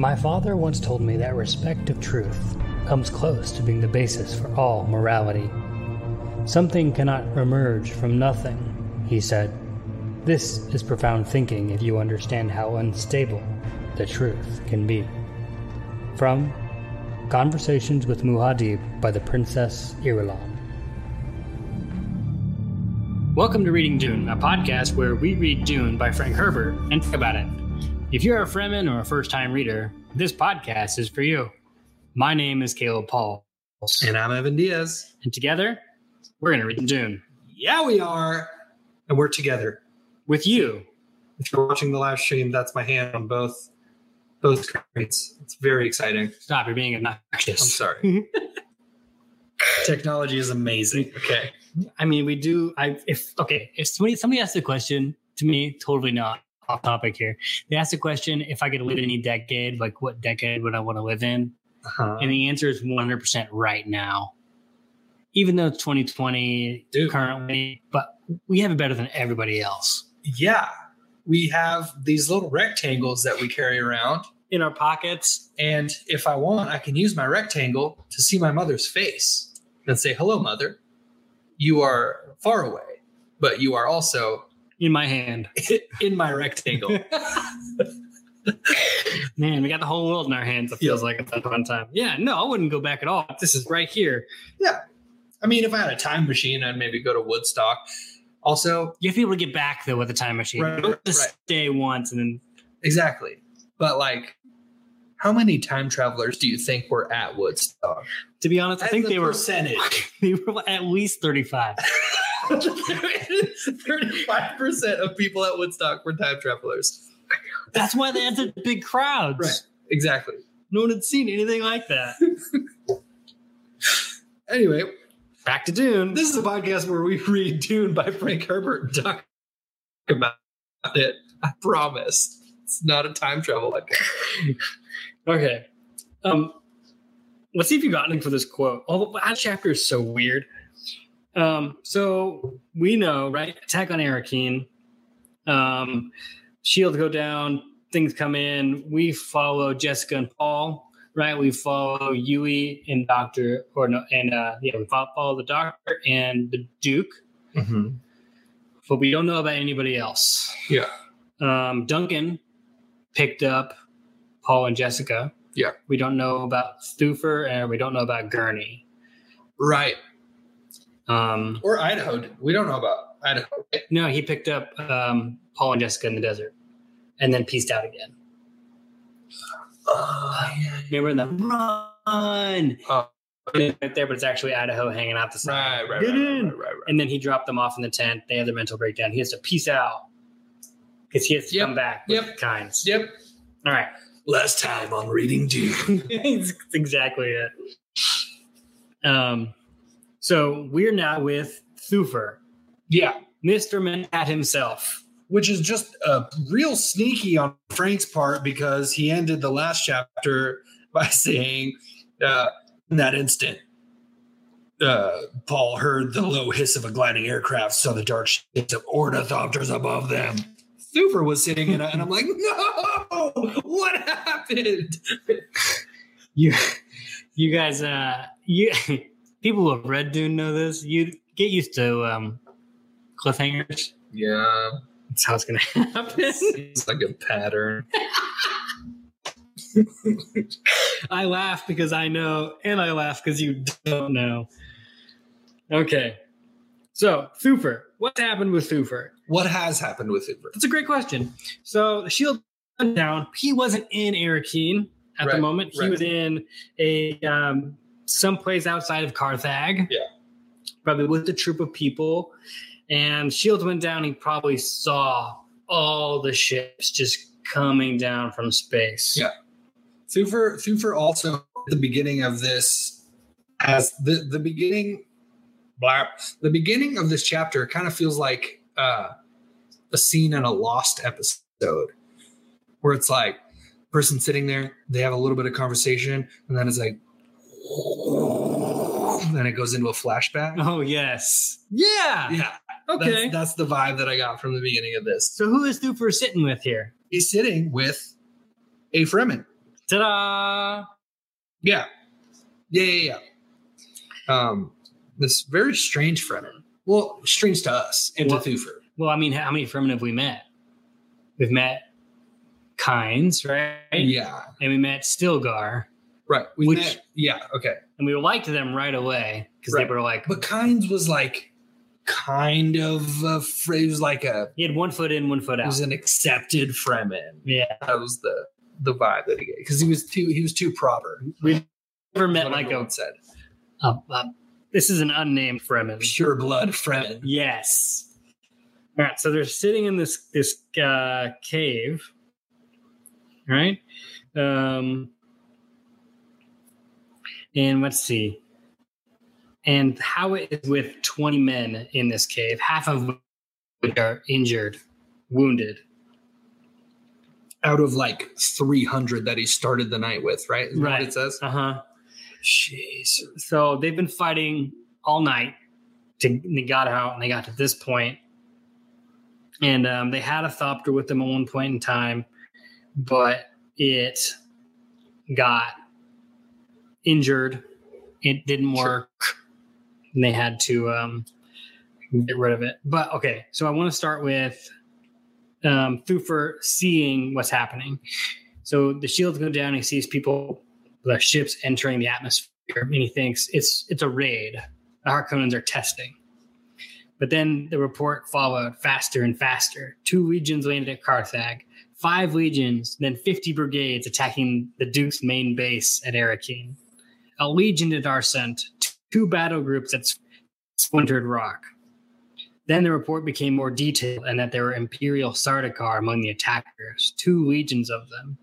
My father once told me that respect of truth comes close to being the basis for all morality. Something cannot emerge from nothing, he said. This is profound thinking if you understand how unstable the truth can be. From Conversations with Muad'Dib by the Princess Irulan. Welcome to Reading Dune, a podcast where we read Dune by Frank Herbert and talk about it. If you're a Fremen or a first time reader, this podcast is for you. My name is Caleb Paul. And I'm Evan Diaz. And together, we're going to read Dune. Yeah, we are. And we're together. With you. If you're watching the live stream, that's my hand on both both screens. It's very exciting. Stop, you're being obnoxious. I'm sorry. Technology is amazing. Okay. I mean, we do. I if okay, if somebody somebody asked a question to me, totally not off topic here. They asked a question: if I could live in any decade, like what decade would I want to live in? Uh-huh. And the answer is 100 percent right now. Even though it's 2020 Dude. currently, but we have it better than everybody else. Yeah. We have these little rectangles that we carry around. In our pockets, And if I want, I can use my rectangle to see my mother's face and say, Hello, mother. You are far away, but you are also in my hand. in my rectangle. Man, we got the whole world in our hands. It feels Yeah. like at that one time. Yeah, no, I wouldn't go back at all. This is right here. Yeah, I mean, if I had a time machine, I'd maybe go to Woodstock. Also, You have to be able to get back though with a time machine. Right, don't just right. stay once and then exactly. But like, how many time travelers do you think were at Woodstock? to be honest, I think they were percentage. they were at least Thirty-five percent of people at Woodstock were time travelers. That's why they had such big crowds. Right. Exactly. No one had seen anything like that. Anyway, Back to Dune. this is a podcast where we read Dune by Frank Herbert and talk about it. I promise. It's not a time travel podcast. Okay. Um, let's see if you got anything for this quote. Although that chapter is so weird. Um, so we know, right? Attack on Arrakeen. Um, shields go down, things come in. We follow Jessica and Paul, right? We follow Yueh and Doctor, or no, and uh, yeah, we follow, the Doctor and the Duke, Mm-hmm. but we don't know about anybody else. Yeah. Um, Duncan picked up Paul and Jessica. Yeah. We don't know about Thufir and we don't know about Gurney. Right. Um, Or Idaho. We don't know about Idaho. right? no, he picked up um, Paul and Jessica in the desert and then pieced out again. Oh, yeah. Remember in the run? Oh. Right there, but it's actually Idaho hanging out the side. Right, right, Get right, in. right, right, right. And then he dropped them off in the tent. They had their mental breakdown. He has to peace out because he has to Yep. come back with Yep. kinds. Yep. All right. Last time on Reading Dune. That's exactly it. Um, so we're now with Thufir, yeah. Mr. Mentat himself. Which is just uh, real sneaky on Frank's part because he ended the last chapter by saying, uh, in that instant, uh, Paul heard the low hiss of a gliding aircraft, saw the dark shapes of ornithopters above them. Thufir was sitting in it, and I'm like, no, what happened? You, you guys, uh, you people who have read Dune know this. You get used to um, cliffhangers. Yeah, That's how it's gonna happen. it's like a pattern. I laugh because I know, and I laugh because you don't know. Okay, so Thufir, what's happened with Thufir? What has happened with Thufir? That's a great question. So the shield went down. He wasn't in Arrakeen at the moment. He right. was in a um, someplace outside of Carthag. Yeah. Probably with a troop of people. And shields went down. He probably saw all the ships just coming down from space. Yeah. Thufir, Thufir also at the beginning of this as the the beginning blah, the beginning of this chapter kind of feels like uh, a scene in a lost episode where it's like person sitting there they have a little bit of conversation and then it's like then it goes into a flashback Oh yes. Yeah. yeah Okay. that's, that's the vibe that i got from the beginning of this so who is Thufir sitting with here? he's sitting with a fremen Ta-da! Yeah. Yeah, yeah, yeah. Um, this very strange Fremen. Well, strange to us and Well- to Thufir. Well, I mean, how many Fremen have we met? We've met Kynes, right? Yeah. And we met Stilgar, Right. We Which- met, yeah, okay. and we liked them right away because Right. they were like, But Kynes was like kind of a phrase, like a he had one foot in, one foot he out. was an accepted Fremen. yeah. That was the the vibe that he gave because he was too he was too proper. We never met What like a, said a, a- this is an unnamed Fremen. pure blood Fremen. Yes. All right, so they're sitting in this this uh, cave, right? Um, and let's see. And how it is with twenty men in this cave, half of which are injured, wounded. Out of like three hundred that he started the night with, right? Is that Right. what it says? Uh huh. Jeez. So they've been fighting all night. To they got out and they got to this point, and um, they had a thopter with them at one point in time, but it got injured. It didn't Sure. work, and they had to um, get rid of it. But okay, so I want to start with um, Thufir seeing what's happening. So the shields go down. He sees people, the ships entering the atmosphere, and he thinks it's it's a raid. The Harkonnens are testing. But then the report followed faster and faster. Two legions landed at Carthag, five legions, then 50 brigades attacking the Duke's main base at Arrakeen. A legion at Arsunt, two battle groups at Splintered Rock. Then the report became more detailed and that there were Imperial Sardaukar among the attackers, two legions of them.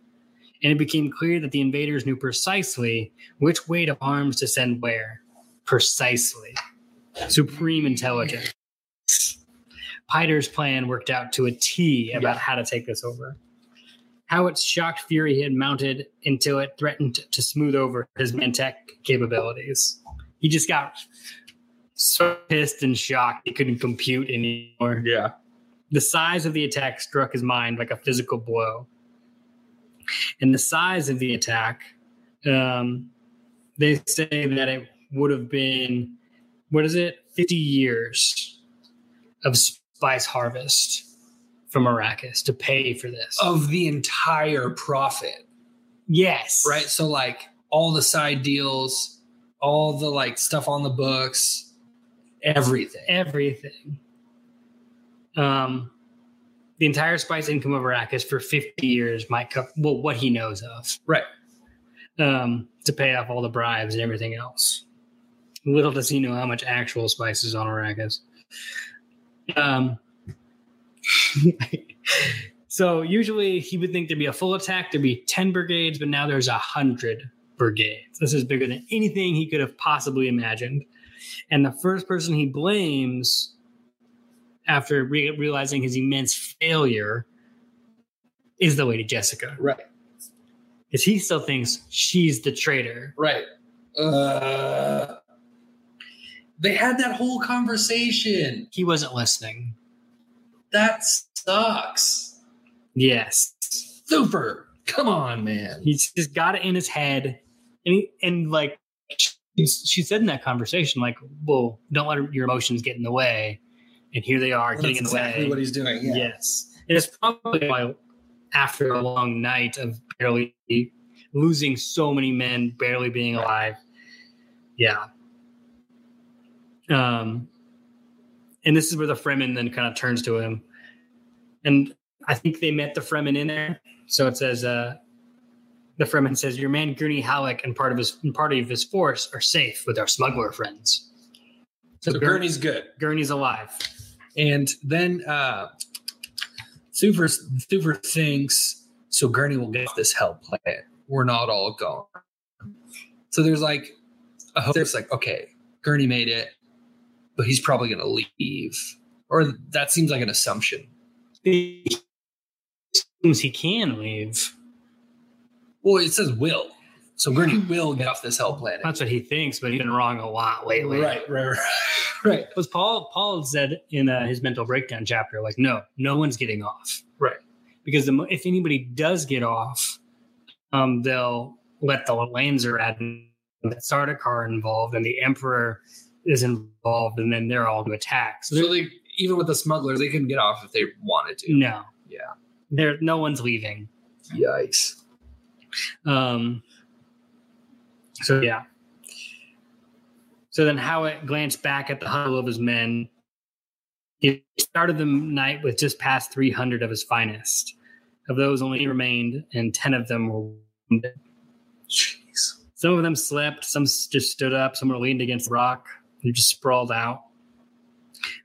And it became clear that the invaders knew precisely which weight of arms to send where. Precisely. Supreme intelligence. Piter's plan worked out to a T about Yeah. how to take this over. How its shocked fury had mounted until it threatened to smooth over his Mentat capabilities. He just got so pissed and shocked he couldn't compute anymore. Yeah. The size of the attack struck his mind like a physical blow. And the size of the attack, um, they say that it would have been, what is it, 50 years of spice harvest from Arrakis to pay for this. Of the entire profit. yes. Right. So like all the side deals, all the like stuff on the books, everything. Everything. Um, the entire spice income of Arrakis for 50 years might cover, well, what he knows of. Right. um, to pay off all the bribes and everything else. Little does he know how much actual spice is on Arrakis. Um, so usually he would think there'd be a full attack, there'd be 10 brigades, but now there's a hundred brigades. This is bigger than anything he could have possibly imagined. And the first person he blames after re- realizing his immense failure is the Lady Jessica Right. because he still thinks she's the traitor. Right. Uh, they had that whole conversation. He wasn't listening. That sucks. Yes, Super. Come on, man. he's just got it in his head, and he, and like she, she said in that conversation, like, "Well, don't let your emotions get in the way." And here they are getting in the way. exactly way. what he's doing. Yeah. Yes, and it's probably why after a long night of barely losing so many men, barely being alive. Yeah. Um, and this is where the Fremen then kind of turns to him, and I think they met the Fremen in there. So it says, uh, the Fremen says, "Your man Gurney Halleck and part of his and part of his force are safe with our smuggler friends." So Gur- Gurney's good. Gurney's alive. And then uh Super Super thinks so Gurney will get this hell planet. We're not all gone. So there's like a hope there's like, okay, Gurney made it, but he's probably gonna leave. Or that seems like an assumption. He assumes he can leave. Well, it says will. So Gurney will get off this hell planet. That's what he thinks, but he's been wrong a lot lately. Right, right, right. right. Was Paul Paul said in uh, his mental breakdown chapter, like, no, no one's getting off, Right. Because the, if anybody does get off, um, they'll let the Landsraad and the Sardaukar involved, and the Emperor is involved, and then they're all to attack. So, So they even with the smuggler, they can get off if they wanted to. no, Yeah. there no one's leaving. Yikes. Um, so yeah. So then Hawat glanced back at the huddle of his men. He started the night with just past 300 of his finest. Of those, only remained, and 10 of them were wounded. Jeez. Some of them slept, some just stood up, some were leaned against a rock, and just sprawled out.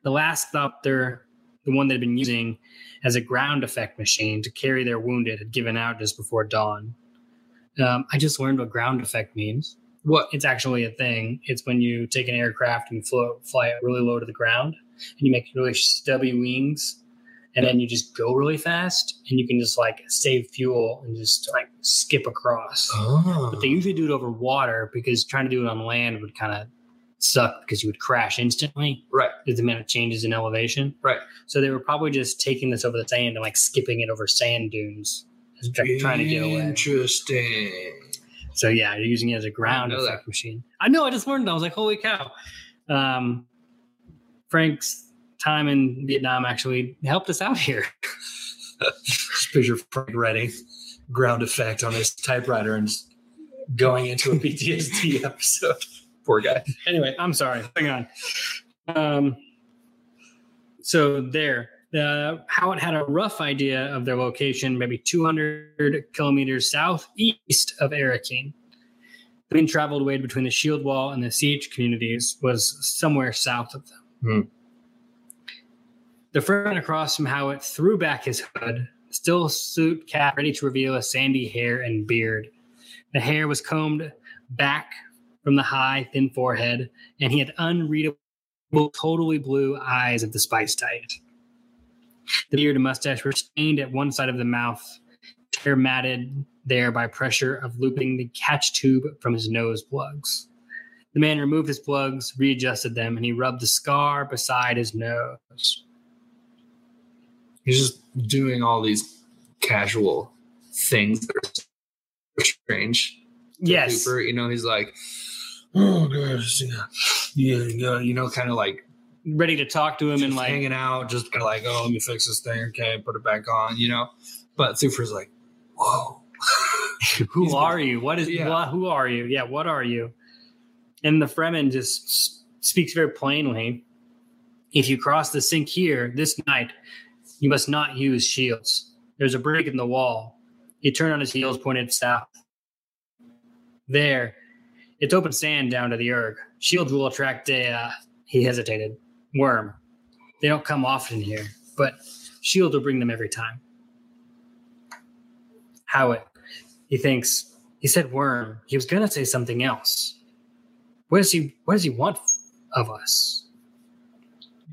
The last Thopter, the one they'd been using as a ground effect machine to carry their wounded, had given out just before dawn. Um, I just learned what ground effect means. What? It's actually a thing. It's when you take an aircraft and float, fly it really low to the ground, and you make really stubby wings, and then you just go really fast, and you can just like save fuel and just like skip across. Oh. But they usually do it over water because trying to do it on land would kind of suck because you would crash instantly right. with the amount of changes in elevation. Right. So they were probably just taking this over the sand and like skipping it over sand dunes, trying to get away. Interesting. So yeah, you're using it as a ground effect machine. I know. I just learned. that. I was like, holy cow! Um, Frank's time in Vietnam actually helped us out here. Just picture Frank writing ground effect on his typewriter and going into a PTSD episode. Poor guy. anyway, I'm sorry. Hang on. Um, so there, uh, Hawat had a rough idea of their location, maybe 200 kilometers southeast of Arrakeen. The main traveled way between the shield wall and the siege communities was somewhere south of them. Hmm. The friend across from Hawat threw back his hood, still suit cap ready to reveal a sandy hair and beard. The hair was combed back from the high, thin forehead, and he had unreadable, totally blue eyes of the spice diet. The beard and mustache were stained at one side of the mouth, hair matted there by pressure of looping the catch tube from his nose plugs. The man removed his plugs, readjusted them, and he rubbed the scar beside his nose. He's just doing all these casual things that are strange. Yes. Cooper. You know, he's like, oh, gosh, yeah, yeah, yeah, you know, kind of like Ready to talk to him and like hanging out, just kind of like, oh, let me fix this thing. Okay, put it back on, you know. But Thufir's like, whoa. who He's are you? What is Yeah. what, who are you? Yeah, what are you? And the Fremen just speaks very plainly. If you cross the sink here this night, you must not use shields. There's a break in the wall. He turned on his heels, pointed south. There, it's open sand down to the erg. Shields will attract a. Uh, he hesitated. Worm. They don't come often here, but shield will bring them every time. Hawat. He thinks he said worm. He was gonna say something else. What does he what does he want of us?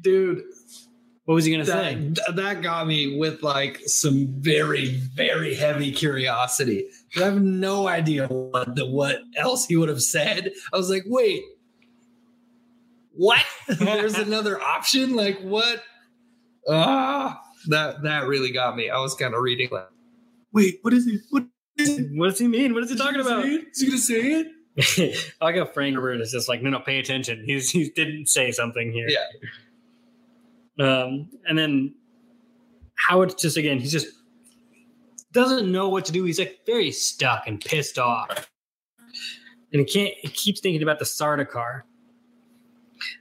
Dude, What was he gonna say? that, that got me with like some very, very heavy curiosity. I have no idea what, the, what else he would have said. I was like, wait, what? There's another option? Like, what? Ah, that that really got me. I was kind of reading like, wait, what is he? What What does he mean? What is he talking about? Is he gonna say it? I got Frank Herbert is just like, no, no, pay attention. He's he didn't say something here. Yeah. Um, and then Hawat's just again, he's just doesn't know what to do. He's like very stuck and pissed off. And he can't he keeps thinking about the Sardaukar.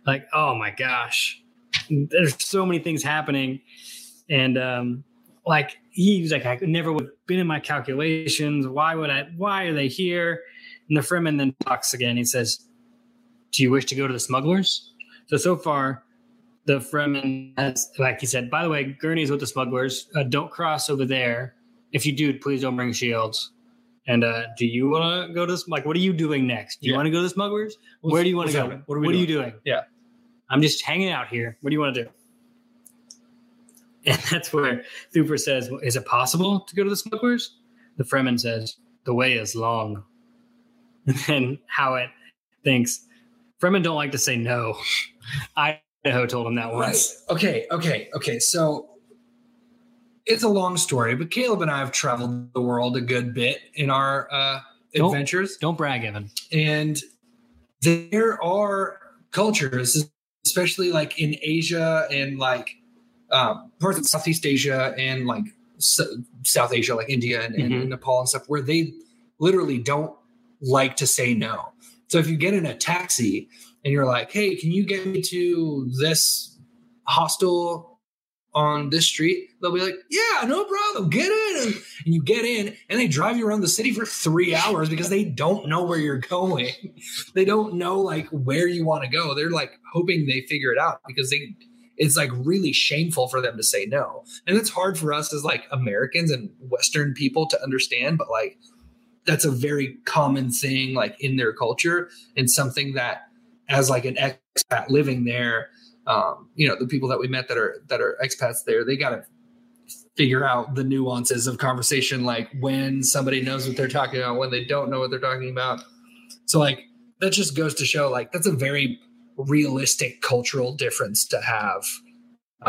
Like, oh my gosh. There's so many things happening. And um, like he's like, I never would have been in my calculations. Why would I why are they here? And the Fremen then talks again. He says, Do you wish to go to the smugglers? So so far, the Fremen has, like he said, by the way, Gurney's with the smugglers. Uh, don't cross over there. If you do, please don't bring shields. And uh, do you want to go to this? Like, what are you doing next? Do you Yeah. want to go to the smugglers? Where do you want to what's go? happening? What What are, are you doing? Yeah. I'm just hanging out here. What do you want to do? And that's where Thufir says, well, Is it possible to go to the smugglers? The Fremen says, The way is long. And Hawat thinks, Fremen don't like to say no. Idaho told him that once. Okay, okay, okay. So it's a long story, but Caleb and I have traveled the world a good bit in our uh, Don't- adventures, Don't brag, Evan. and there are cultures, especially like in Asia and like um, parts of Southeast Asia and like S- South Asia, like India and, and Mhm. Nepal and stuff, where they literally don't like to say no. So if you get in a taxi and you're like, "Hey, can you get me to this hostel on this street?" They'll be like, "Yeah, no problem. Get in." And you get in, and they drive you around the city for three hours because they don't know where you're going. they don't know like where you want to go. They're like hoping they figure it out because they. It's like really shameful for them to say no, and it's hard for us as like Americans and Western people to understand. But like, that's a very common thing like in their culture and something that as like an expat living there um, you know the people that we met that are that are expats there they got to figure out the nuances of conversation like when somebody knows what they're talking about when they don't know what they're talking about so like that just goes to show like that's a very realistic cultural difference to have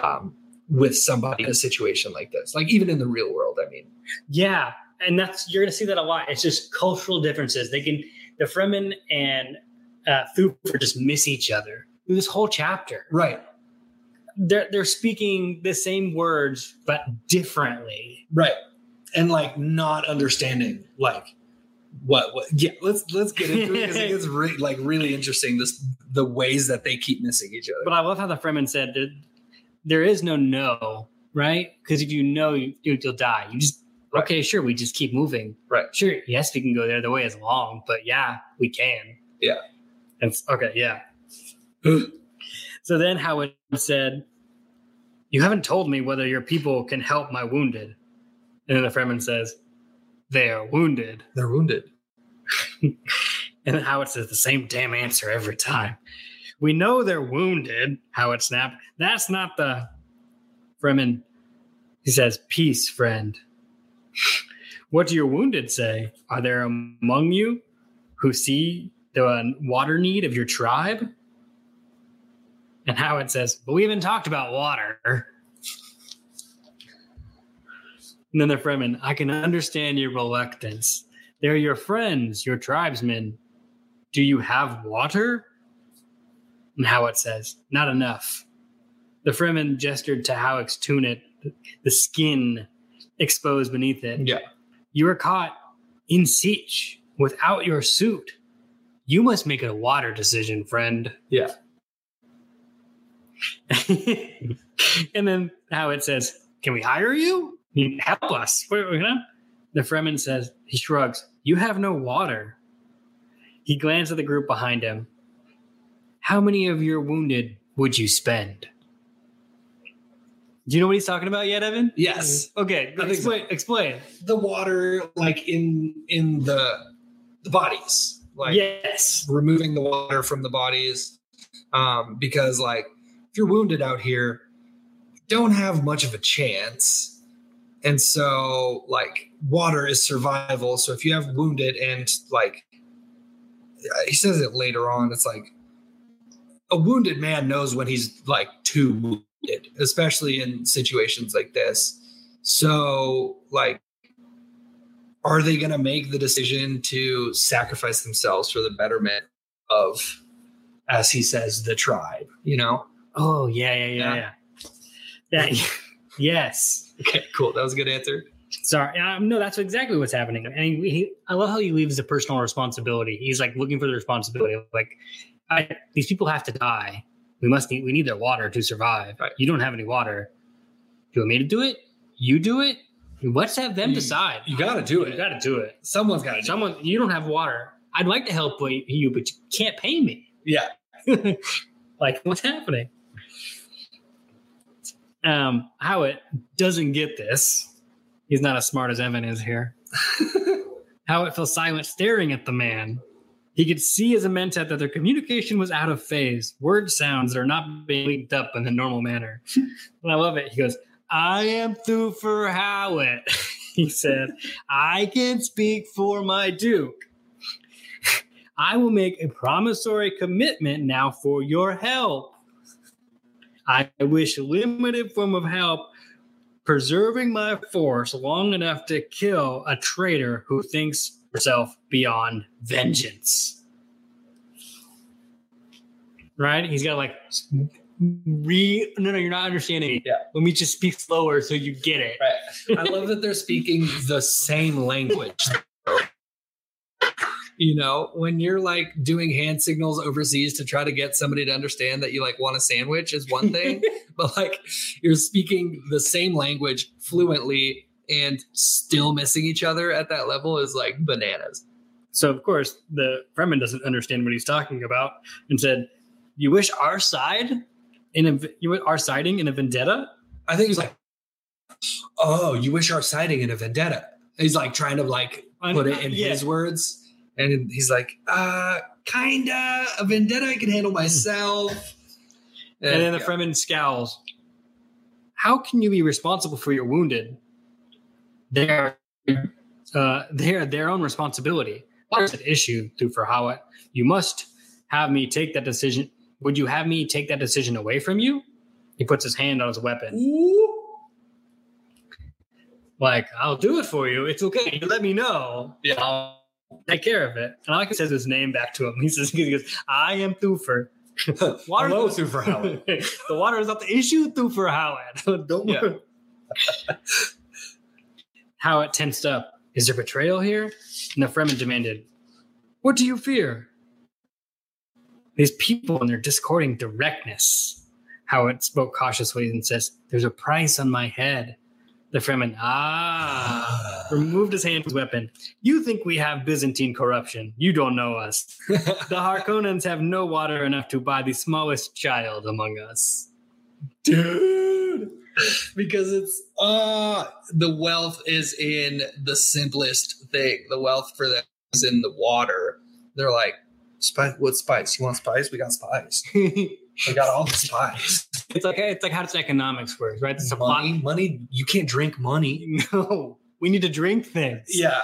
um, with somebody in a situation like this like even in the real world i mean Yeah, and that's you're gonna see that a lot. It's just cultural differences. They can the Fremen and uh, Thufir just miss each other through this whole chapter. right They're they're speaking the same words but differently. right and like not understanding like what what yeah let's let's get into it because it gets re- like really interesting this the ways that they keep missing each other But I love how the Fremen said that there is no no, right? Because if you know, you, you'll die. You just Right. okay, sure. We just keep moving. Right. Sure. Yes, we can go there. The way is long, but yeah, we can. Yeah. And okay, yeah. so then Hawat said, "You haven't told me whether your people can help my wounded." And then the Fremen says, "They are wounded." they're wounded And then Hawat says the same damn answer every time. We know they're wounded, Hawat snapped. That's not the Fremen. He says, Peace, friend. What do your wounded say? Are there among you who see the water need of your tribe? And Hawat says, But we haven't talked about water. And then the Fremen, I can understand your reluctance. They're your friends, your tribesmen. Do you have water? And Hawat says, Not enough. The Fremen gestured to Hawat's tunic, the skin exposed beneath it. yeah You were caught in siege without your suit. You must make a water decision, friend. yeah and then Hawat says, Can we hire you? You help us. What- huh? The Fremen says, He shrugs, You have no water. He glanced at the group behind him. How many of your wounded would you spend? Do you know what he's talking about yet, Evan? yes Okay, think so. explain. Explain. the water like in in the the bodies like yes. removing the water from the bodies um because like if you're wounded out here don't have much of a chance. And so like water is survival. So if you have wounded and like he says it later on it's like a wounded man knows when he's like too wounded especially in situations like this. So like are they going to make the decision to sacrifice themselves for the betterment of as he says the tribe you know Oh, yeah, yeah, yeah, yeah. That, yes. okay cool that was a good answer Sorry. Um, no, that's exactly what's happening. And he, he, I love how he leaves the personal responsibility. He's like looking for the responsibility. Like, I, these people have to die. We must need, we need their water to survive. Right. You don't have any water. Do you want me to do it? You do it? Let's have them You- decide. you got to do it. You got to do it. someone's got to do Someone, you don't have water. I'd like to help you, but you can't pay me. yeah like what's happening um Hawat doesn't get this he's not as smart as evan is here Hawat fell silent staring at the man he could see as a mentat that their communication was out of phase word sounds that are not being linked up in the normal manner and i love it he goes i am Thufir Hawat he said i can speak for my duke I will make a promissory commitment now for your help. I wish limited form of help preserving my force long enough to kill a traitor who thinks herself beyond vengeance. Right? He's got like re. No, no, you're not understanding me. Yeah. Let me just speak slower so you get it. Right. I love that they're speaking the same language. You know, when you're like doing hand signals overseas to try to get somebody to understand that you like want a sandwich is one thing, but like you're speaking the same language fluently and still missing each other at that level is like bananas. So of course the Fremen doesn't understand what he's talking about and said, "You wish our side in a you our siding in a vendetta?" I think he's like, "Oh, you wish our siding in a vendetta." He's like trying to like put it in Yeah. his words, and he's like, "Uh, kinda a vendetta I can handle myself." And then the yeah. Fremen scowls. How can you be responsible for your wounded? They're uh, they're their own responsibility. There's an issue Thufir. You must have me take that decision. Would you have me take that decision away from you? He puts his hand on his weapon. Ooh. Like, I'll do it for you. It's okay. You let me know. Yeah. I'll take care of it. And I like he says his name back to him. He says, he goes, I am Thufir. Water Hello, Thufir Hawat. the water is not the issue, Thufir Hawat. Don't worry. Hawat tensed up. Is there betrayal here? And the Fremen demanded, What do you fear? These people and their discording directness. Hawat spoke cautiously and says, There's a price on my head. The Fremen, ah, removed his hand from his weapon. You think we have Byzantine corruption. You don't know us. The Harkonnens have no water enough to buy the smallest child among us. dude because it's uh the wealth is in the simplest thing the wealth for them is in the water they're like spice what spice you want spice we got spice we got all the spice It's like it's like how does economics work, right? The supply. money money you can't drink money No, we need to drink things. yeah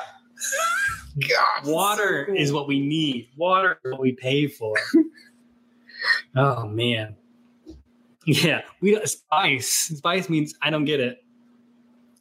god water is what we need. Water is what we pay for. oh man, yeah, we don't spice. Spice means I don't get it.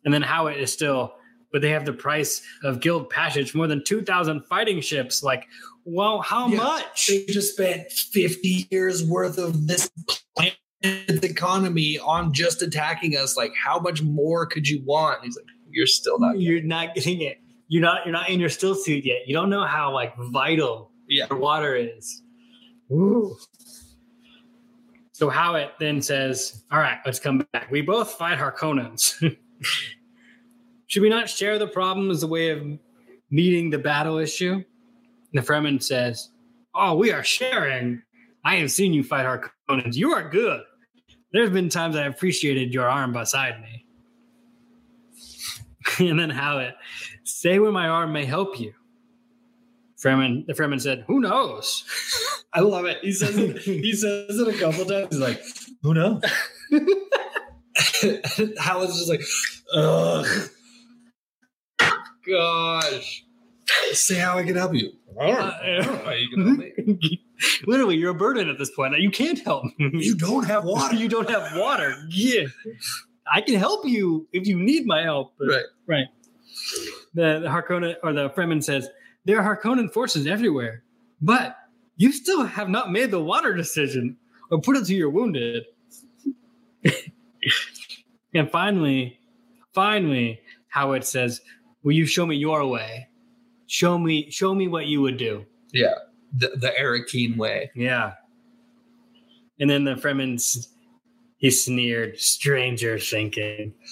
And then how it is still, but they have the price of guild passage, more than two thousand fighting ships. Like, well, how Yeah. much? they just spent 50 years worth of this planet's economy on just attacking us like how much more could you want he's like you're still not You're not getting it. You're not. You're not in your still suit yet. You don't know how like vital yeah the water is. Ooh. So Hawat then says, All right, let's come back. We both fight Harkonnens. Should we not share the problem as a way of meeting the battle issue? The Fremen says, Oh, we are sharing. I have seen you fight Harkonnens. You are good. There's been times I appreciated your arm beside me. and then Hawat, say where my arm may help you. Fremen, the Fremen said, Who knows? I love it. He says it, he says it a couple times. He's like, who knows? Hawat's just like, ugh. Gosh. Say how I can help you. I don't know. I don't know how you can help me. Literally, you're a burden at this point. You can't help me. You don't have water. you don't have water. Yeah. I can help you if you need my help. but- Right. Right. The, the Harkonnen or the Fremen says, there are Harkonnen forces everywhere, but you still have not made the water decision or put it to your wounded. and finally, finally, Hawat says, Will you show me your way? Show me, show me what you would do. Yeah. The, the Arrakeen way. Yeah. And then the Fremen, he sneered, stranger thinking.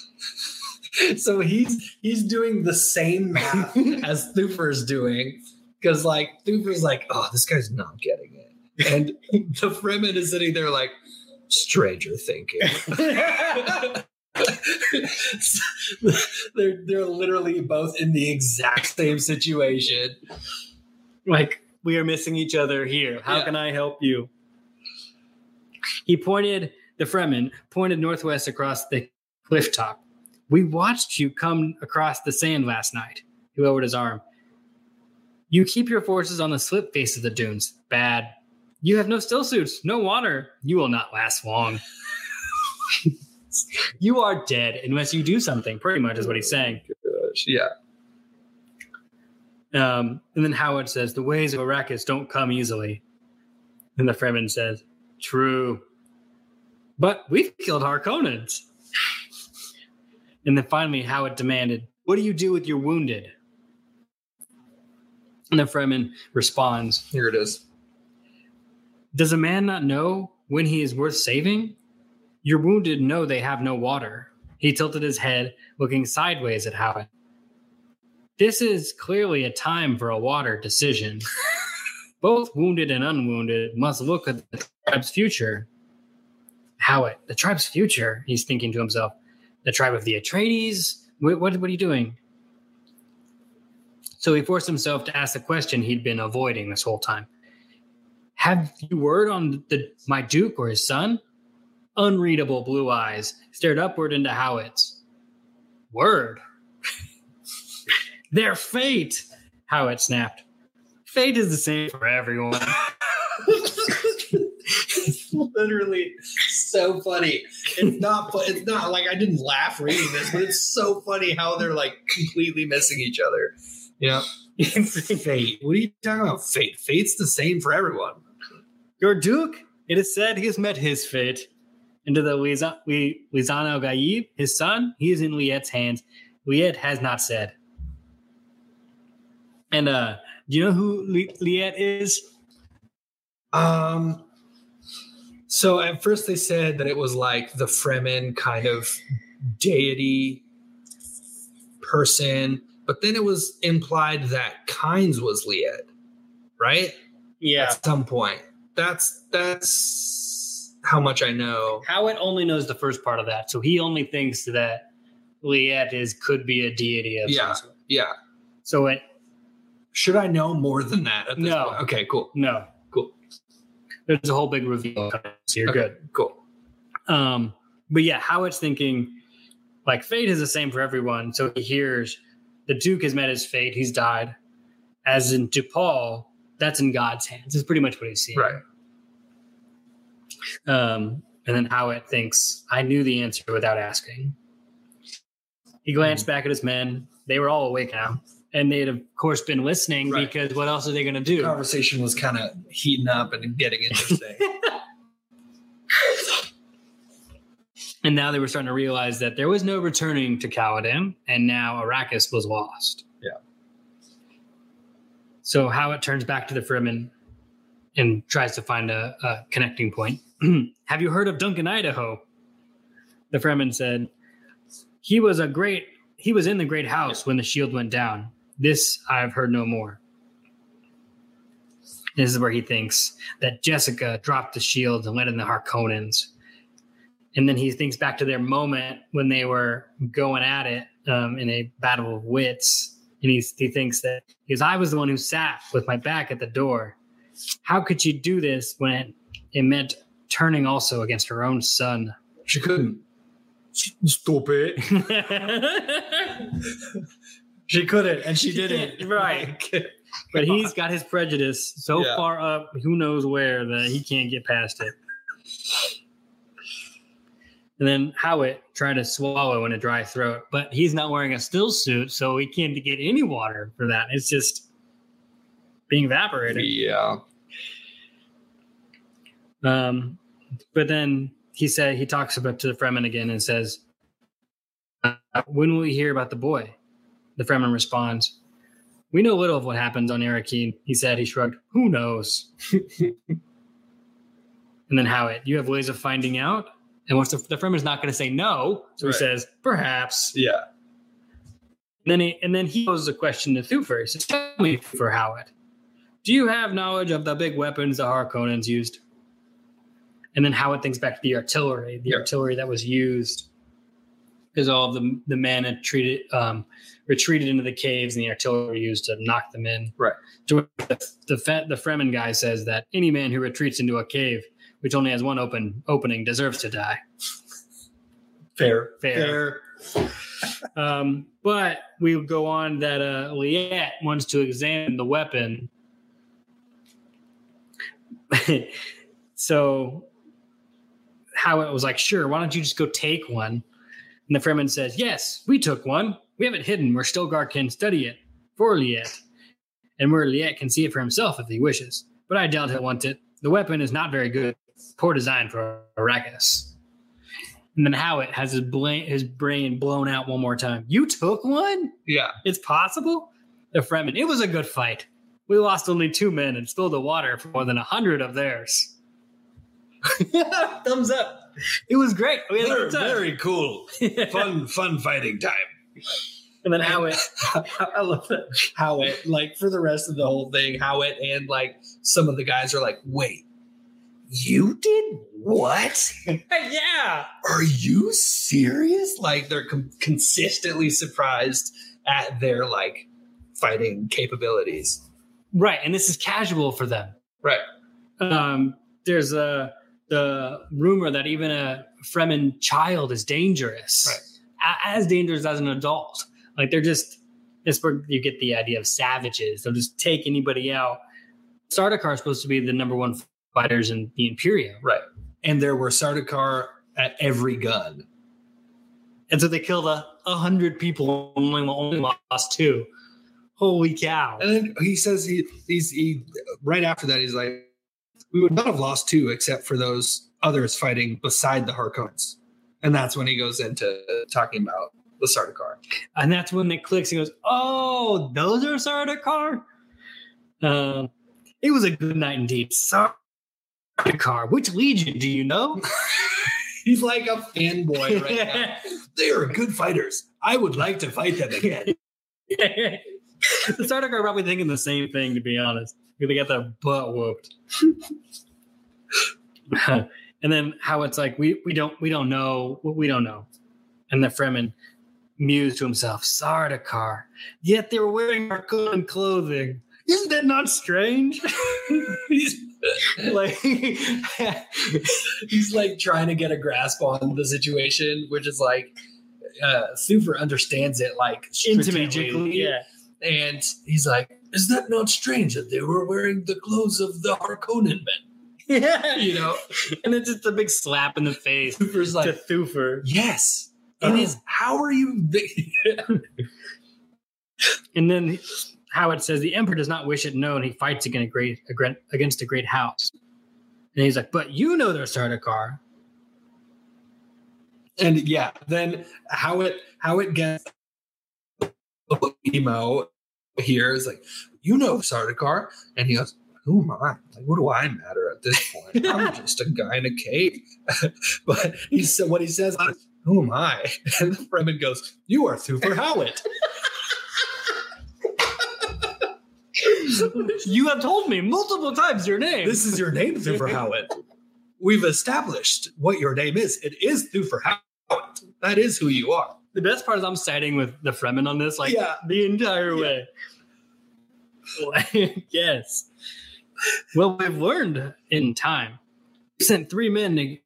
So he's he's doing the same math as Thufir's doing. Because like Thufir's like, oh, this guy's not getting it. And the Fremen is sitting there like, stranger thinking. they're they're literally both in the exact same situation. like, we are missing each other here. How Yeah. can I help you? He pointed, the Fremen pointed northwest across the cliff top. We watched you come across the sand last night. He lowered his arm. You keep your forces on the slip face of the dunes. Bad. You have no still suits, no water. You will not last long. you are dead unless you do something. Pretty much is what he's saying. Gosh, yeah. Um, and then Hawat says, The ways of Arrakis don't come easily. And the Fremen says, True. But we've killed Harkonnens. And then finally, Hawat demanded, What do you do with your wounded? And the Fremen responds, Here it is. Does a man not know when he is worth saving? Your wounded know they have no water. He tilted his head, looking sideways at Hawat. This is clearly a time for a water decision. Both wounded and unwounded must look at the tribe's future. Hawat, the tribe's future, he's thinking to himself. The tribe of the Atreides? What, what, what are you doing? So he forced himself to ask the question he'd been avoiding this whole time. Have you word on the my Duke or his son? Unreadable blue eyes stared upward into Hawat's. Word. Their fate, Howitz snapped. Fate is the same for everyone. it's literally so funny. It's not. It's not like I didn't laugh reading this, but it's so funny how they're like completely missing each other. Yeah. Fate. What are you talking about? Fate. Fate's the same for everyone. Your Duke, it is said he has met his fate. Into the Liza- Li- al Gaib, his son, he is in Liet's hands. Liet has not said. And uh, do you know who Li- Liet is? Um. So at first they said that it was like the Fremen kind of deity person, but then it was implied that Kynes was Liet, right? Yeah. At some point. That's that's how much I know. Hawat only knows the first part of that, so he only thinks that Liet is could be a deity of Yeah. some sort. Yeah. So it Should I know more than that at this No. point? Okay, cool. no, Cool. there's a whole big reveal. coming, So you're Okay, good. Cool. Um, but yeah, Hawat's thinking like fate is the same for everyone. So he hears the Duke has met his fate, he's died. As in to Paul, that's in God's hands. Is pretty much what he's seeing. Right. Um, and then Hawat thinks, I knew the answer without asking. He glanced back at his men. They were all awake now. And they had, of course, been listening Right. because what else are they going to do? The conversation was kind of heating up and getting interesting. And now they were starting to realize that there was no returning to Caladan, and now Arrakis was lost. Yeah. So Hawat turns back to the Fremen and tries to find a, a connecting point. Have you heard of Duncan, Idaho? The Fremen said, He was a great he was in the great house when the shield went down. This I've heard no more. This is where he thinks that Jessica dropped the shield and let in the Harkonnens and then he thinks back to their moment when they were going at it um, in a battle of wits and he, he thinks that because i was the one who sat with my back at the door how could she do this when it, meant turning also against her own son she couldn't. Stop it. She couldn't, and she didn't. Right. but he's got his prejudice so Yeah. far up who knows where that he can't get past it and then Hawat tried to swallow in a dry throat, but he's not wearing a still suit, so he can't get any water for that. It's just being evaporated. yeah. Um, but then he said he talks about to the Fremen again and says, uh, "When will we hear about the boy?" The Fremen responds, "We know little of what happens on Arrakeen." He said. He shrugged. Who knows? and then Hawat, you have ways of finding out. And once the, the Fremen's not going to say no, so Right. he says, "Perhaps." Yeah. And then he and then he poses a question to Thufir. He says, "Tell me, Thufir Hawat, do you have knowledge of the big weapons the Harkonnens used?" And then Hawat thinks back to the artillery, the Yeah. artillery that was used, because all the the men had treated um, retreated into the caves, and the artillery used to knock them in. Right. To the the, the Fremen guy says that any man who retreats into a cave which only has one open opening deserves to die. Fair. Fair. Um, but we go on that uh, Liet wants to examine the weapon. so Hawat was like, sure, why don't you just go take one? And the Fremen says, yes, we took one. We have it hidden where Stilgar can study it for Liet, and where Liet can see it for himself if he wishes. But I doubt he'll want it. The weapon is not very good. Poor design for Arrakis. And then Hawat has his, bla- his brain blown out one more time. You took one? Yeah. It's possible? The Fremen. It was a good fight. We lost only two men and spilled the water for more than a hundred of theirs. Thumbs up. It was great. We had a Very, time. very cool. Fun, fun fighting time. and then Hawat. I love that. Hawat, like for the rest of the whole thing, Hawat, and like some of the guys are like, wait, you did what? yeah. Are you serious? Like they're com- consistently surprised at their like fighting capabilities. Right. And this is casual for them. Right. Um, there's a the rumor that even a Fremen child is dangerous. Right. As dangerous as an adult. Like they're just that's where you get the idea of savages. They'll just take anybody out. Sardaukar is supposed to be the number one fighters in the Imperium. Right. And there were Sardaukar at every gun. And so they killed a, a hundred people, only, only lost two. Holy cow. And then he says he he's he right after that he's like, we would not have lost two except for those others fighting beside the Harkonnens. And that's when he goes into talking about the Sardaukar. And that's when it clicks. He goes, "Oh, those are Sardaukar." Um, it was a good night indeed. Sardaukar. Which legion do you know? He's like a fanboy right now. They are good fighters. I would like to fight them again. the Sardaukar are probably thinking the same thing, to be honest. They got their butt whooped. and then Hawat's like we we don't we don't know what we don't know. And the Fremen mused to himself, Sardaukar. Yet they were wearing Harkonnen clothing. Isn't that not strange? he's, like he's like trying to get a grasp on the situation, which is like uh Thufir understands it like intimately, strategically. yeah. And he's like, Is that not strange that they were wearing the clothes of the Harkonnen men? Yeah, You know? and it's just a big slap in the face Thufir's to like, Thufir. Yes. Uh, It is. How are you? And then Hawat says the emperor does not wish it known he fights against a great against a great house. And he's like, but you know they're Sardaukar. and yeah, then Hawat how it gets emo here is like, you know Sardaukar, and he goes, Who am I? Like, what do I matter at this point? I'm just a guy in a cave. but he said what he says, Who am I? And the Fremen goes, You are Thufir Hawat. you have told me multiple times your name. this is your name, Thufir Hawat. We've established what your name is. It is Thufir Hawat. That is who you are. The best part is I'm siding with the Fremen on this, like Yeah. the entire way. Yes. Well, we've learned in time. We sent three men to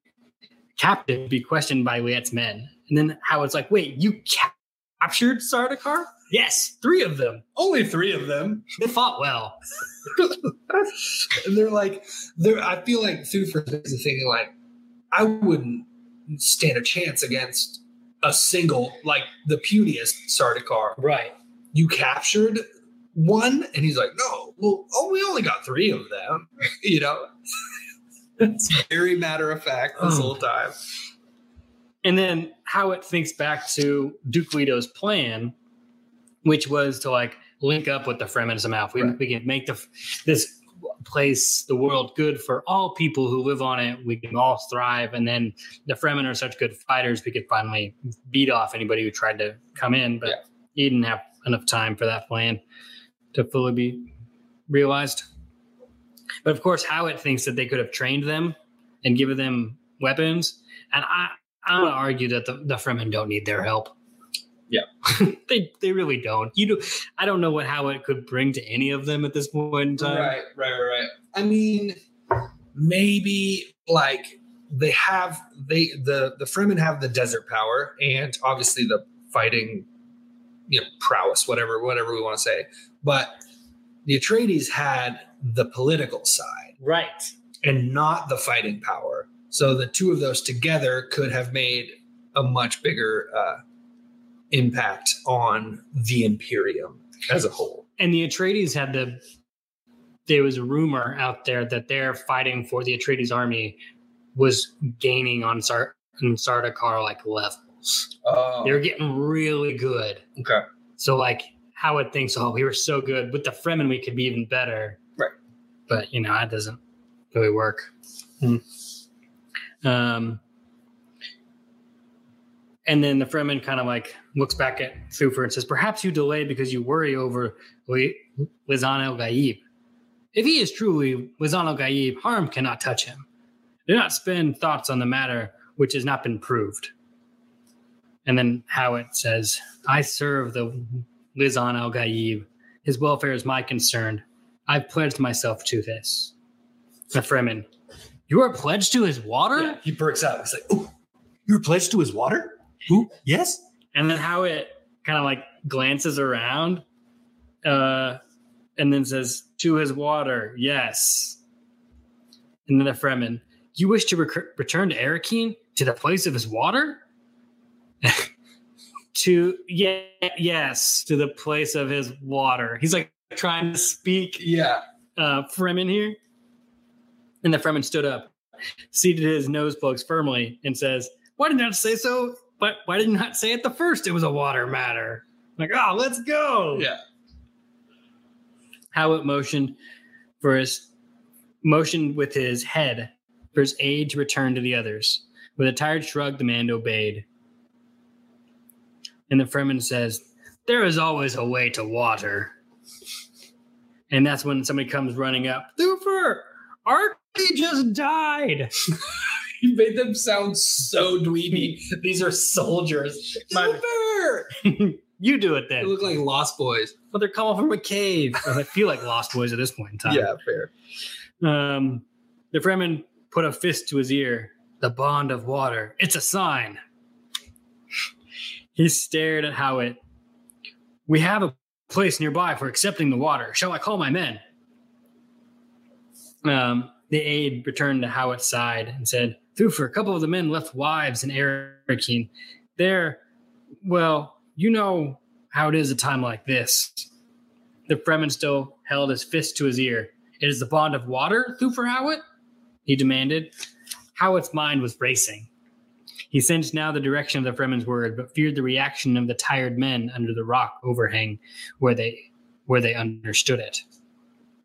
captive to be questioned by Liet's men. And then Hawat's like, wait, you ca- captured Sardaukar? Yes, three of them. Only three of them. They fought well. and they're like, they're. I feel like Thufir is thinking like, I wouldn't stand a chance against a single like the puniest Sardaukar. Right. You captured one, and he's like, no, well, oh, we only got three of them. you know, it's very matter of fact this Oh. whole time. And then Hawat thinks back to Duke Leto's plan, which was to like link up with the Fremen somehow. If we, Right. we can make the this place, the world, good for all people who live on it. We can all thrive. And then the Fremen are such good fighters, we could finally beat off anybody who tried to come in. But Yeah. he didn't have enough time for that plan to fully be realized. But of course, Hawat thinks that they could have trained them and given them weapons. And I, I'm gonna argue that the, the Fremen don't need their help. Yeah. they they really don't. You do I don't know what Hawat could bring to any of them at this point in time. Right, right, right, right. I mean, maybe like they have they the the Fremen have the desert power and obviously the fighting, you know, prowess, whatever, whatever we want to say. But the Atreides had the political side Right. and not the fighting power. So the two of those together could have made a much bigger uh, impact on the Imperium as a whole. And the Atreides had the. There was a rumor out there that their fighting for the Atreides army was gaining on Sar- on Sardaukar like levels. Oh, They were getting really good. okay. So like Hawat thinks, oh, we were so good with the Fremen, we could be even better. Right. But you know that doesn't really work. Hmm. Um, and then the Fremen kind of like looks back at Thufir and says, "Perhaps you delay because you worry over Li- Lisan al-Gaib. If he is truly Lisan al-Gaib, harm cannot touch him. Do not spend thoughts on the matter which has not been proved." And then Hawat says, I serve the Lisan al-Gaib. His welfare is my concern. I've pledged myself to this. The Fremen, you are pledged to his water? Yeah, he perks up. He's like, "Oh, you're pledged to his water? Who? Yes." And then Hawat kind of like glances around uh, and then says, To his water, yes. And then the Fremen, You wish to rec- return to Arrakeen to the place of his water? to, yeah, yes, to the place of his water. He's like trying to speak Yeah. uh, Fremen here. And the Fremen stood up, seated his nose plugs firmly, and says, Why did not say so? But why did you not say at the first it was a water matter? Like, oh, let's go. Yeah. Hawat motioned for his motioned with his head for his aid to return to the others. With a tired shrug, the man obeyed. And the Fremen says, There is always a way to water. And that's when somebody comes running up. Thufir, Archie just died. He made them sound so dweeby. These are soldiers. My- Super! you do it They then. look like lost boys. But they're coming from a cave. I feel like Lost Boys at this point in time. Yeah, fair. Um, the Fremen put a fist to his ear. The bond of water. It's a sign. He stared at Hawat. We have a place nearby for accepting the water. Shall I call my men? Um, the aide returned to Hawat's side and said, Thufir, a couple of the men left wives in Arrakeen. They're, well, you know how it is a time like this. The Fremen still held his fist to his ear. It is the bond of water, Thufir Hawat? He demanded. Hawat's mind was racing. He sensed now the direction of the Fremen's word, but feared the reaction of the tired men under the rock overhang where they where they understood it.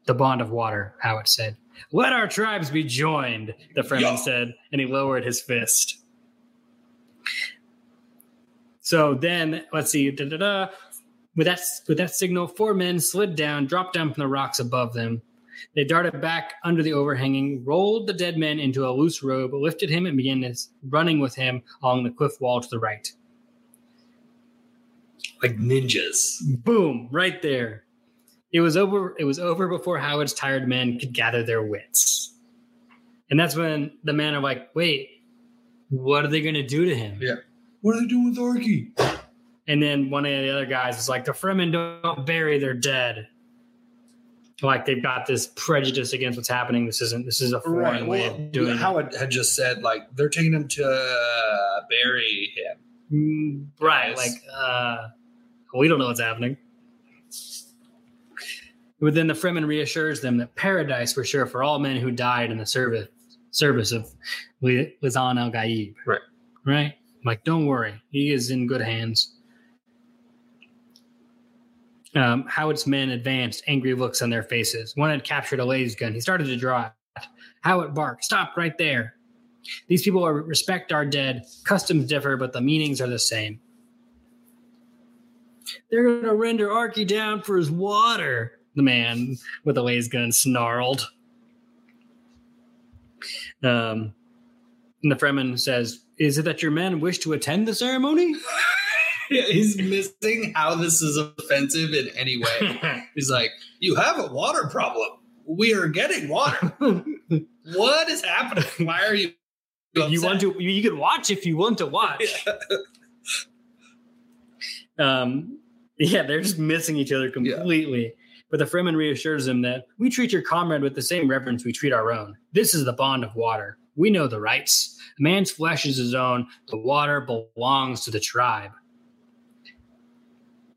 The bond of water, Hawat said. Let our tribes be joined, the Fremen said, and he lowered his fist. So then, let's see. Da, da, da. With that with that signal, four men slid down, dropped down from the rocks above them. They darted back under the overhanging, rolled the dead man into a loose robe, lifted him, and began running with him along the cliff wall to the right. Like ninjas. Boom! Right there. It was over. It was over before Hawat's tired men could gather their wits, and that's when the men are like, "Wait, what are they going to do to him?" Yeah. What are they doing with Arky? And then one of the other guys is like, the Fremen don't bury their dead. Like they've got this prejudice against what's happening. This isn't. This is a foreign way Well, of doing it. Hawat had just said like they're taking him to uh, bury him. Mm, Right. Yes. Like, uh, we don't know what's happening. But then the Fremen reassures them that paradise for sure for all men who died in the service service of Li- Lisan al-Gaib. Right. Right? Like, don't worry. He is in good hands. Um, Hawat's men advanced, angry looks on their faces. One had captured a laser gun. He started to draw it. Hawat barked, Stop right there. These people are, respect our dead. Customs differ, but the meanings are the same. They're going to render Arky down for his water, the man with the laser gun snarled. Um, and the Fremen says, Is it that your men wish to attend the ceremony? Yeah, he's missing how this is offensive in any way. He's like, "You have a water problem. We are getting water. what is happening? Why are you? you want to you, you can watch if you want to watch um yeah they're just missing each other completely but the fremen reassures him that we treat your comrade with the same reverence we treat our own this is the bond of water We know the rights. A man's flesh is his own. The water belongs to the tribe.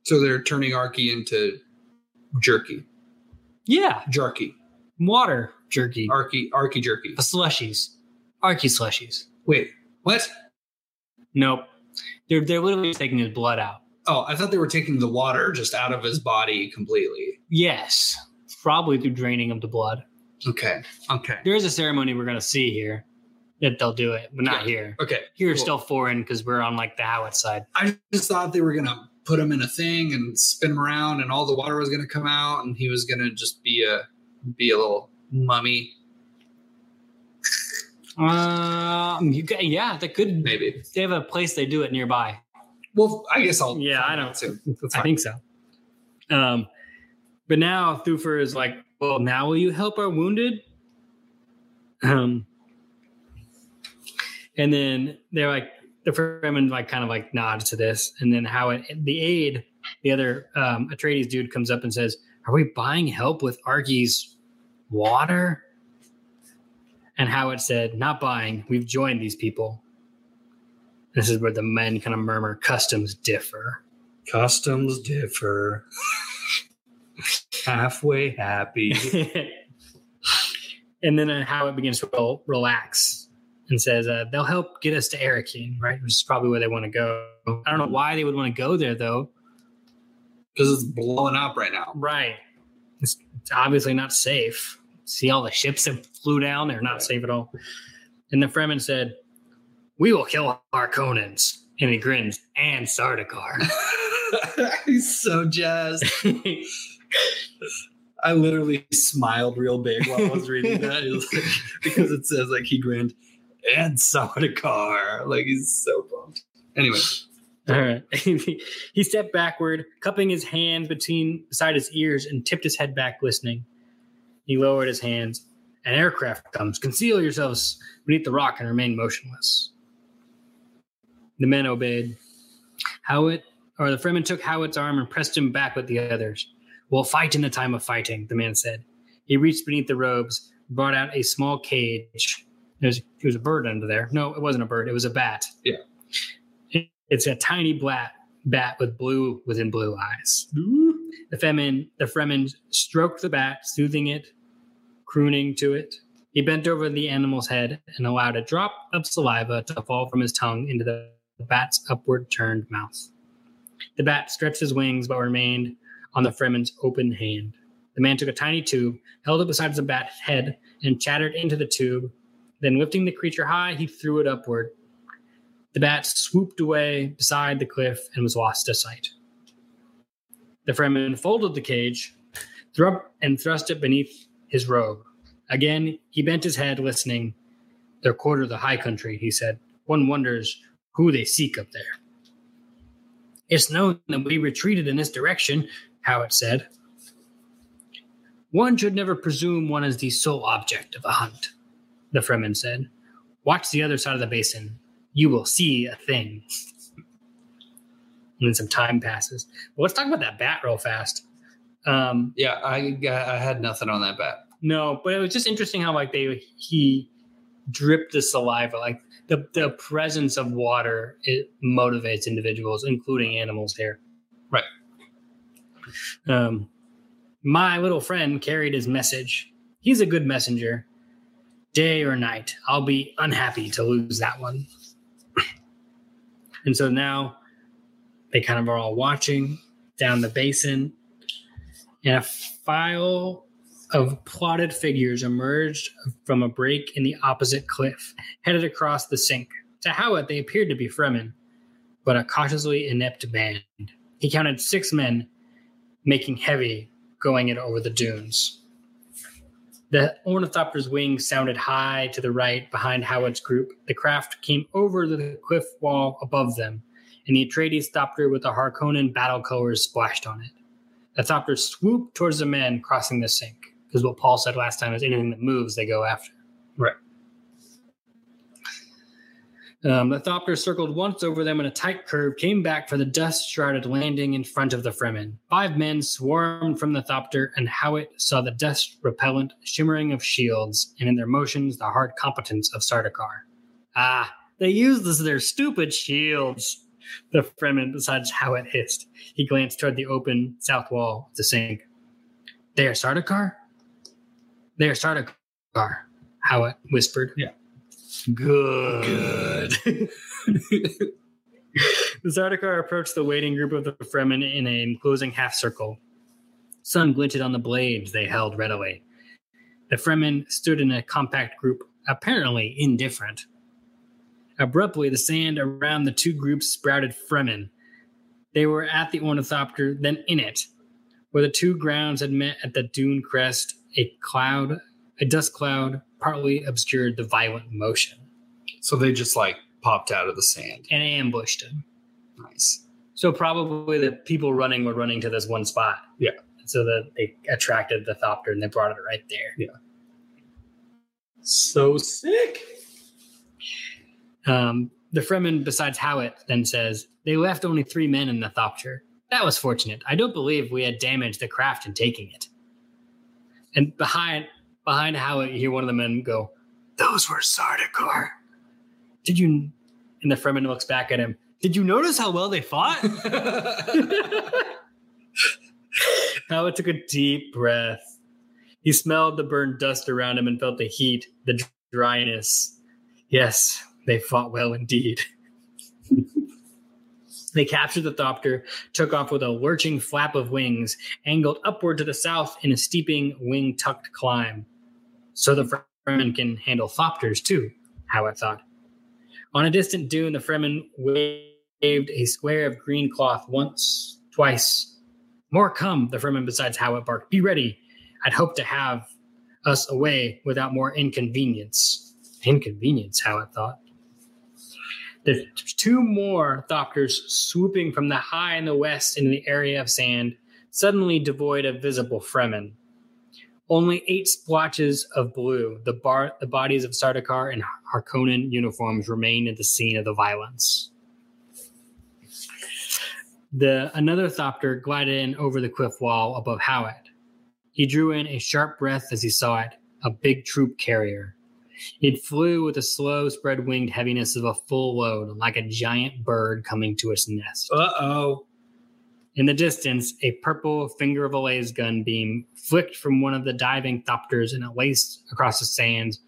So they're turning Arky into jerky. Yeah, Jerky. water jerky. Arky Arky jerky. The slushies. Arky slushies. Wait, what? Nope. They're, they're literally taking his blood out. Oh, I thought they were taking the water just out of his body completely. Yes. Probably through draining of the blood. Okay. Okay. There is a ceremony we're going to see here that they'll do it, but not Yeah. here. Okay. Here it's cool. still foreign because we're on like the Hawat side. I just thought they were gonna put him in a thing and spin him around, and all the water was gonna come out, and he was gonna just be a be a little mummy, Um, you got, yeah, that could. maybe. They have a place they do it nearby. Well, I guess I'll. Yeah, I know. Too. I think so. Um, but now Thufir is like, well, now will you help our wounded? Um, and then they're like, the Fremen like kind of like nods to this, and then Hawat the aide, the other um, Atreides dude comes up and says, "Are we buying help with Argy's water?" And Hawat said, "Not buying. We've joined these people." This is where the men kind of murmur, "Customs differ." Customs differ. Halfway happy. and then uh, Hawat begins to rel- relax and says uh, they'll help get us to Arrakeen, right? Which is probably where they want to go. I don't know why they would want to go there though. Because it's blowing up right now. Right. It's, it's obviously not safe. See all the ships that flew down? They're not Right. safe at all. And the Fremen said, We will kill our Harkonnens. And he grins, and Sardaukar. He's so jazzed. I literally smiled real big while I was reading that It was like- because it says like he grinned and Sardaukar. Like he's so pumped. Anyway, All right. he stepped backward, cupping his hand between beside his ears, and tipped his head back, listening. He lowered his hands. An aircraft comes. Conceal yourselves beneath the rock and remain motionless. The men obeyed. Hawat, or the Fremen took Hawat's arm and pressed him back with the others. We'll fight in the time of fighting, the man said. He reached beneath the robes, brought out a small cage. There's, there was a bird under there. No, it wasn't a bird. It was a bat. Yeah. It- it's a tiny bat, bat with blue within blue eyes. The Fremen, the Fremen stroked the bat, soothing it, crooning to it. He bent over the animal's head and allowed a drop of saliva to fall from his tongue into the bat's upward turned mouth. The bat stretched his wings but remained on the Fremen's open hand. The man took a tiny tube, held it beside the bat's head, and chattered into the tube. Then, lifting the creature high, he threw it upward. The bat swooped away beside the cliff and was lost to sight. The Fremen folded the cage, threw up and thrust it beneath his robe. Again, he bent his head, listening. Their quarter the high country, he said. One wonders who they seek up there. It's known that we retreated in this direction, Hawat said. One should never presume one is the sole object of a hunt, the Fremen said. Watch the other side of the basin. You will see a thing. And then some time passes. But let's talk about that bat real fast. Um, yeah, I I had nothing on that bat. no, but it was just interesting how like they he dripped the saliva, like the the presence of water it motivates individuals, including animals here. Um, my little friend carried his message. He's a good messenger. Day or night, I'll be unhappy to lose that one. and so now they kind of are all watching down the basin, and a file of plotted figures emerged from a break in the opposite cliff, headed across the sink. To Hawat, they appeared to be Fremen, but a cautiously inept band. He counted six men making heavy going it over the dunes. The ornithopter's wings sounded high to the right behind Hawat's group. The craft came over the cliff wall above them, and the Atreides thopter with the Harkonnen battle colors splashed on it. The thopter swooped towards the men crossing the sink, because what Paul said last time is anything that moves, they go after. Right. Um, the Thopter circled once over them in a tight curve, came back for the dust shrouded landing in front of the Fremen. Five men swarmed from the Thopter, and Hawat saw the dust repellent shimmering of shields, and in their motions the hard competence of Sardaukar. Ah, they used this their stupid shields. The Fremen, besides Hawat hissed. He glanced toward the open south wall the sink. They are Sardaukar? They are Sardaukar, Hawat whispered. Yeah. Good. Good. the Sardaukar approached the waiting group of the Fremen in an enclosing half circle. Sun glinted on the blades they held readily. The Fremen stood in a compact group, apparently indifferent. Abruptly, the sand around the two groups sprouted Fremen. They were at the ornithopter, then in it. Where the two grounds had met at the dune crest, a cloud, a dust cloud, partly obscured the violent motion So they just like popped out of the sand. and ambushed him. Nice. So probably the people running were running to this one spot. Yeah. So that they attracted the thopter and they brought it right there. Yeah. So sick. Um, the Fremen, besides Hawat, then says they left only three men in the thopter. That was fortunate. I don't believe we had damaged the craft in taking it. And behind behind Hawat, you hear one of the men go, "Those were Sardaukar." Did you? And the Fremen looks back at him. Did you notice how well they fought? Hawat took a deep breath. He smelled the burned dust around him and felt the heat, the dryness. Yes, they fought well indeed. they captured the Thopter, took off with a lurching flap of wings, angled upward to the south in a steeping, wing tucked climb. So the Fremen can handle Thopters too, Hawat thought. On a distant dune, the Fremen waved a square of green cloth once, twice, more come, the Fremen besides Hawat barked. Be ready. I'd hope to have us away without more inconvenience. Inconvenience, Hawat thought. The two more Thopters swooping from the high in the west into the area of sand, suddenly devoid of visible Fremen. Only eight splotches of blue, the, bar, the bodies of Sardaukar and Harkonnen uniforms, remained at the scene of the violence. The another thopter glided in over the cliff wall above Hawat. He drew in a sharp breath as he saw it, a big troop carrier. It flew with the slow, spread winged heaviness of a full load, like a giant bird coming to its nest. Uh oh. In the distance, a purple finger of a laser gun beam flicked from one of the diving thopters and it laced across the sands,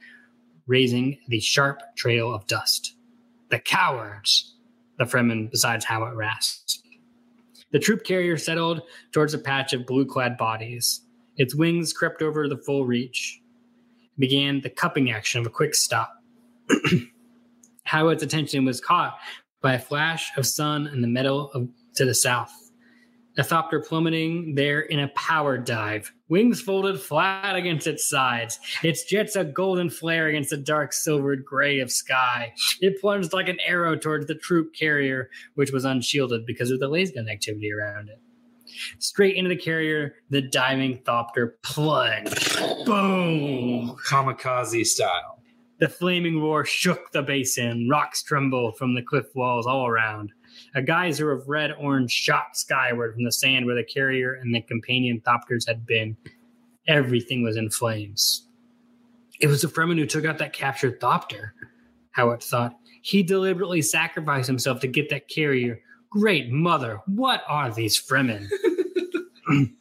raising the sharp trail of dust. The cowards! The Fremen, besides Hawat, rasped. The troop carrier settled towards a patch of blue clad bodies. Its wings crept over the full reach. Began the cupping action of a quick stop. Hawat's attention was caught by a flash of sun in the middle of, to the south. A thopter plummeting there in a power dive, wings folded flat against its sides, its jets a golden flare against the dark silvered gray of sky. It plunged like an arrow towards the troop carrier, which was unshielded because of the laser gun activity around it. Straight into the carrier, the diving thopter plunged. Boom! Kamikaze style. The flaming roar shook the basin. Rocks trembled from the cliff walls all around. A geyser of red orange shot skyward from the sand where the carrier and the companion thopters had been. Everything was in flames. It was the Fremen who took out that captured thopter, Hawat thought. He deliberately sacrificed himself to get that carrier. Great mother, what are these Fremen? the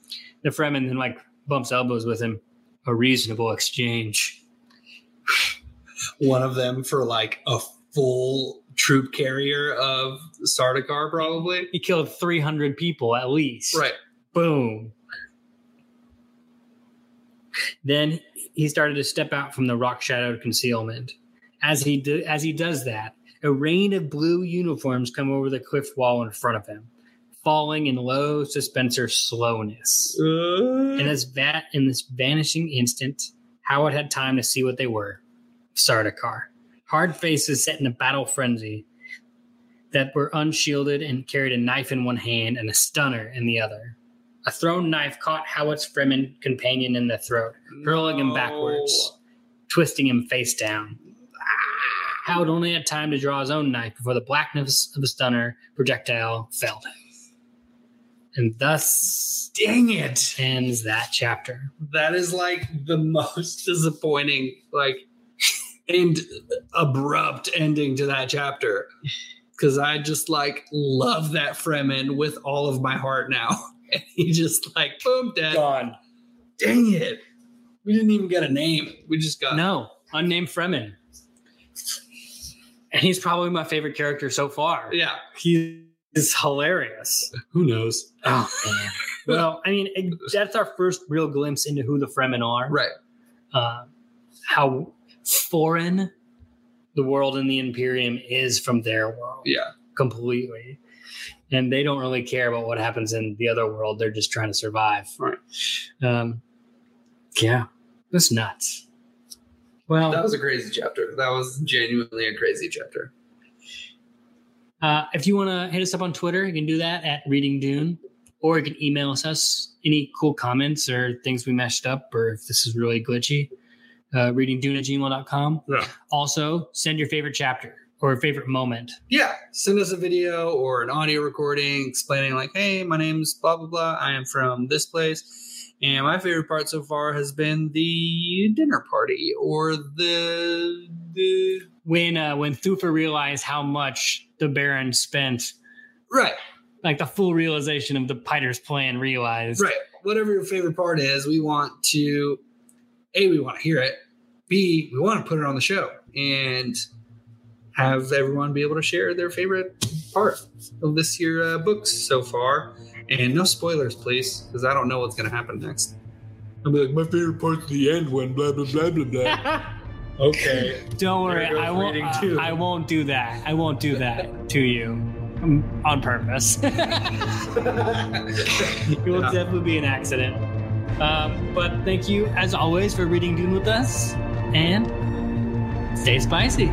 Fremen then like bumps elbows with him. A reasonable exchange. One of them for like a full troop carrier of Sardaukar, probably. He killed 300 people at least. Right. Boom. Then he started to step out from the rock shadowed concealment. As he do, as he does that, a rain of blue uniforms come over the cliff wall in front of him, falling in low suspensor slowness. Uh, In this va- in this vanishing instant, Hawat had time to see what they were. Sardaukar. Hard faces set in a battle frenzy that were unshielded and carried a knife in one hand and a stunner in the other. A thrown knife caught Hawat's Fremen companion in the throat, hurling him backwards, twisting him face down. Hawat only had time to draw his own knife before the blackness of the stunner projectile felled him. And thus Dang it. ends that chapter. That is like the most disappointing, like, and abrupt ending to that chapter. Because I just like love that Fremen with all of my heart now. And he just like boom dead. Gone. Dang it. We didn't even get a name. We just got No, unnamed Fremen. And he's probably my favorite character so far. Yeah. He is hilarious. Who knows? Oh man. well, I mean, it- that's our first real glimpse into who the Fremen are. Right. Uh, how foreign the world in the Imperium is from their world. Yeah. Completely. And they don't really care about what happens in the other world. They're just trying to survive. Right. Um, yeah. That's nuts. Well, That was a crazy chapter. That was genuinely a crazy chapter. Uh, if you want to hit us up on Twitter, you can do that at Reading Dune, or you can email us, us any cool comments or things we messed up, or if this is really glitchy. Uh, readingdune at gmail.com. Yeah. Also, send your favorite chapter or favorite moment. Yeah. Send us a video or an audio recording explaining, like, hey, my name's blah, blah, blah. I am from this place. And my favorite part so far has been the dinner party or the. the When uh, when Thufir realized how much the Baron spent, right. like the full realization of the Piter's plan realized. Right. Whatever your favorite part is, we want to A, we want to hear it. B, we want to put it on the show and have everyone be able to share their favorite part of this year uh, books so far. And no spoilers, please, because I don't know what's going to happen next. I'll be like, my favorite part's the end when blah blah blah blah blah. okay. Don't worry, I won't. reading I, too. I won't do that. I won't do that to you um, on purpose. it will Yeah. definitely be an accident. Um, but thank you, as always, for reading Dune with us, and stay spicy.